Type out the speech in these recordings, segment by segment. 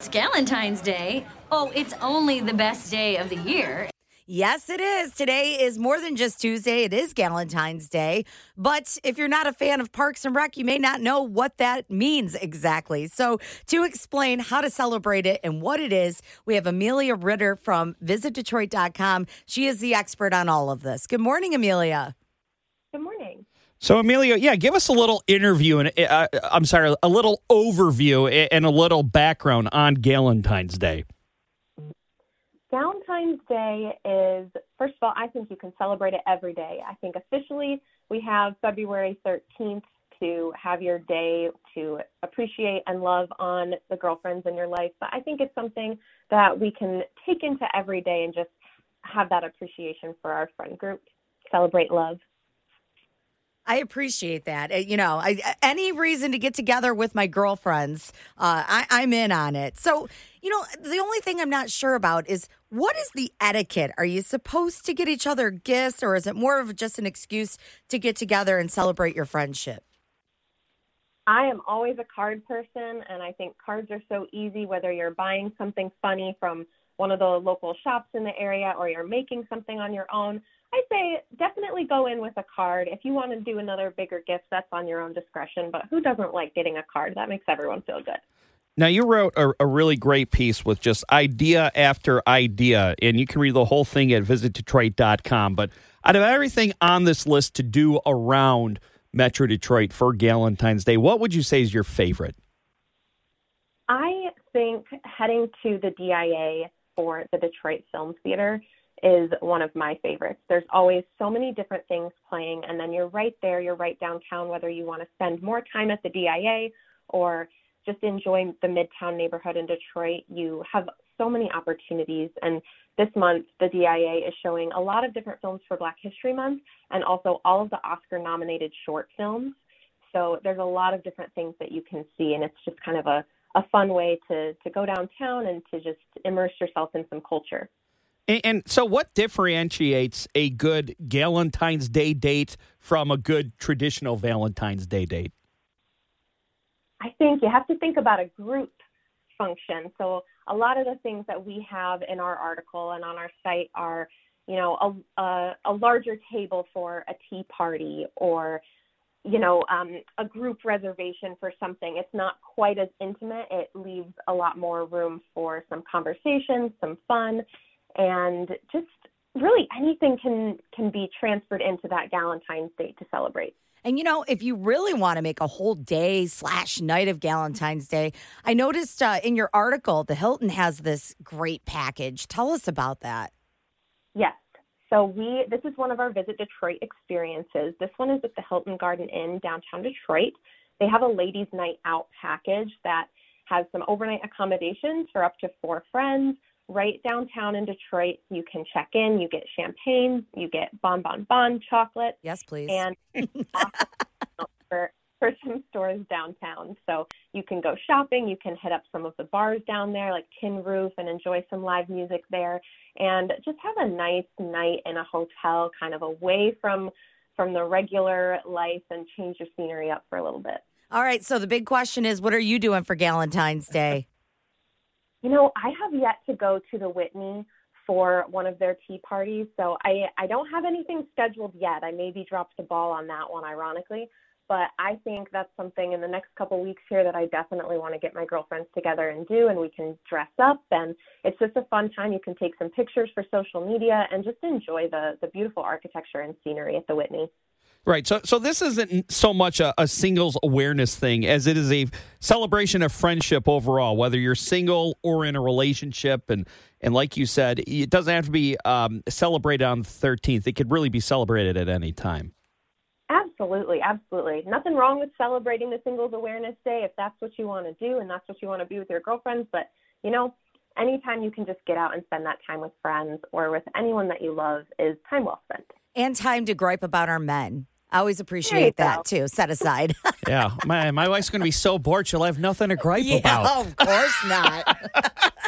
It's Galentine's Day. Oh, it's only the best day of the year. Yes, it is. Today is more than just Tuesday. It is Galentine's Day. But if you're not a fan of Parks and Rec, you may not know what that means exactly. So, to explain how to celebrate it and what it is, we have Amelia Ritter from visitdetroit.com. She is the expert on all of this. Good morning, Amelia. Good morning. So, Amelia, yeah, give us a little interview and uh, I'm sorry, a little overview and a little background on Galentine's Day. Valentine's Day is, first of all, I think you can celebrate it every day. I think officially we have February 13th to have your day to appreciate and love on the girlfriends in your life. But I think it's something that we can take into every day and just have that appreciation for our friend group, celebrate love. I appreciate that. Uh, You know, I, any reason to get together with my girlfriends, uh, I, I'm in on it. So, you know, the only thing I'm not sure about is what is the etiquette? Are you supposed to get each other gifts, or is it more of just an excuse to get together and celebrate your friendship? I am always a card person, and I think cards are so easy, whether you're buying something funny from one of the local shops in the area or you're making something on your own. I say definitely go in with a card. If you want to do another bigger gift, that's on your own discretion. But who doesn't like getting a card? That makes everyone feel good. Now, you wrote a, a really great piece with just idea after idea, and you can read the whole thing at visitdetroit.com. But out of everything on this list to do around Metro Detroit for Galentine's Day, what would you say is your favorite? I think heading to the DIA for the Detroit Film Theater is one of my favorites. There's always so many different things playing, and then you're right there, you're right downtown, whether you want to spend more time at the DIA or just enjoy the Midtown neighborhood in Detroit. You have so many opportunities. And this month, the DIA is showing a lot of different films for Black History Month and also all of the Oscar nominated short films. So there's a lot of different things that you can see, and it's just kind of a, a fun way to, to go downtown and to just immerse yourself in some culture. And, and so, what differentiates a good Galentine's Day date from a good traditional Valentine's Day date? I think you have to think about a group function. So a lot of the things that we have in our article and on our site are, you know, a, a, a larger table for a tea party or, you know, um, a group reservation for something. It's not quite as intimate. It leaves a lot more room for some conversation, some fun, and just really anything can can be transferred into that Galentine's Day to celebrate. And you know, if you really want to make a whole day slash night of Galentine's Day, I noticed uh, in your article the Hilton has this great package. Tell us about that. Yes. So we this is one of our Visit Detroit experiences. This one is at the Hilton Garden Inn downtown Detroit. They have a ladies' night out package that has some overnight accommodations for up to four friends right downtown in Detroit. You can check in, you get champagne, you get bon bon bon chocolate, Yes, please. and uh, for some stores downtown. So you can go shopping, you can hit up some of the bars down there like Tin Roof and enjoy some live music there and just have a nice night in a hotel kind of away from from the regular life and change your scenery up for a little bit. All right. So the big question is, what are you doing for Galentine's Day? You know, I have yet to go to the Whitney for one of their tea parties, so I I don't have anything scheduled yet. I maybe dropped the ball on that one ironically, but I think that's something in the next couple weeks here that I definitely want to get my girlfriends together and do and we can dress up and it's just a fun time. You can take some pictures for social media and just enjoy the the beautiful architecture and scenery at the Whitney. Right. So, so this isn't so much a, a singles awareness thing as it is a celebration of friendship overall. Whether you're single or in a relationship, and and like you said, it doesn't have to be um, celebrated on the 13th. It could really be celebrated at any time. Absolutely, absolutely. Nothing wrong with celebrating the Singles Awareness Day if that's what you want to do and that's what you want to be with your girlfriends. But, you know, anytime you can just get out and spend that time with friends or with anyone that you love is time well spent. And time to gripe about our men. I always appreciate that go. too. Set aside. Yeah, my my wife's going to be so bored she'll have nothing to gripe yeah, about. of course not.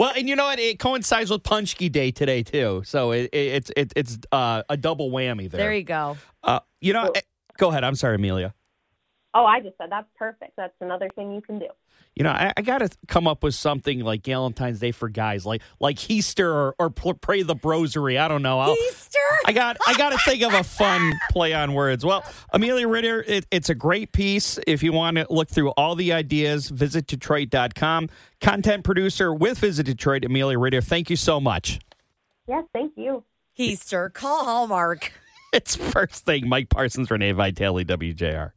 Well, and you know what? It coincides with Paczki Day today too, so it, it, it's it, it's uh, a double whammy there. there you go. Uh, you know, eh, go ahead. I'm sorry, Amelia. Oh, I just said that's perfect. That's another thing you can do. you know, I, I got to come up with something like Valentine's Day for guys, like like Easter or, or pray the brosary. I don't know. I'll, Easter. I got I got to think of a fun play on words. Well, Amelia Ritter, it, it's a great piece. If you want to look through all the ideas, visit Detroit.com. Content producer with Visit Detroit, Amelia Ritter. Thank you so much. Yes, thank you. Easter. Call Hallmark. It's first thing. Mike Parsons, Renee Vitale, WJR.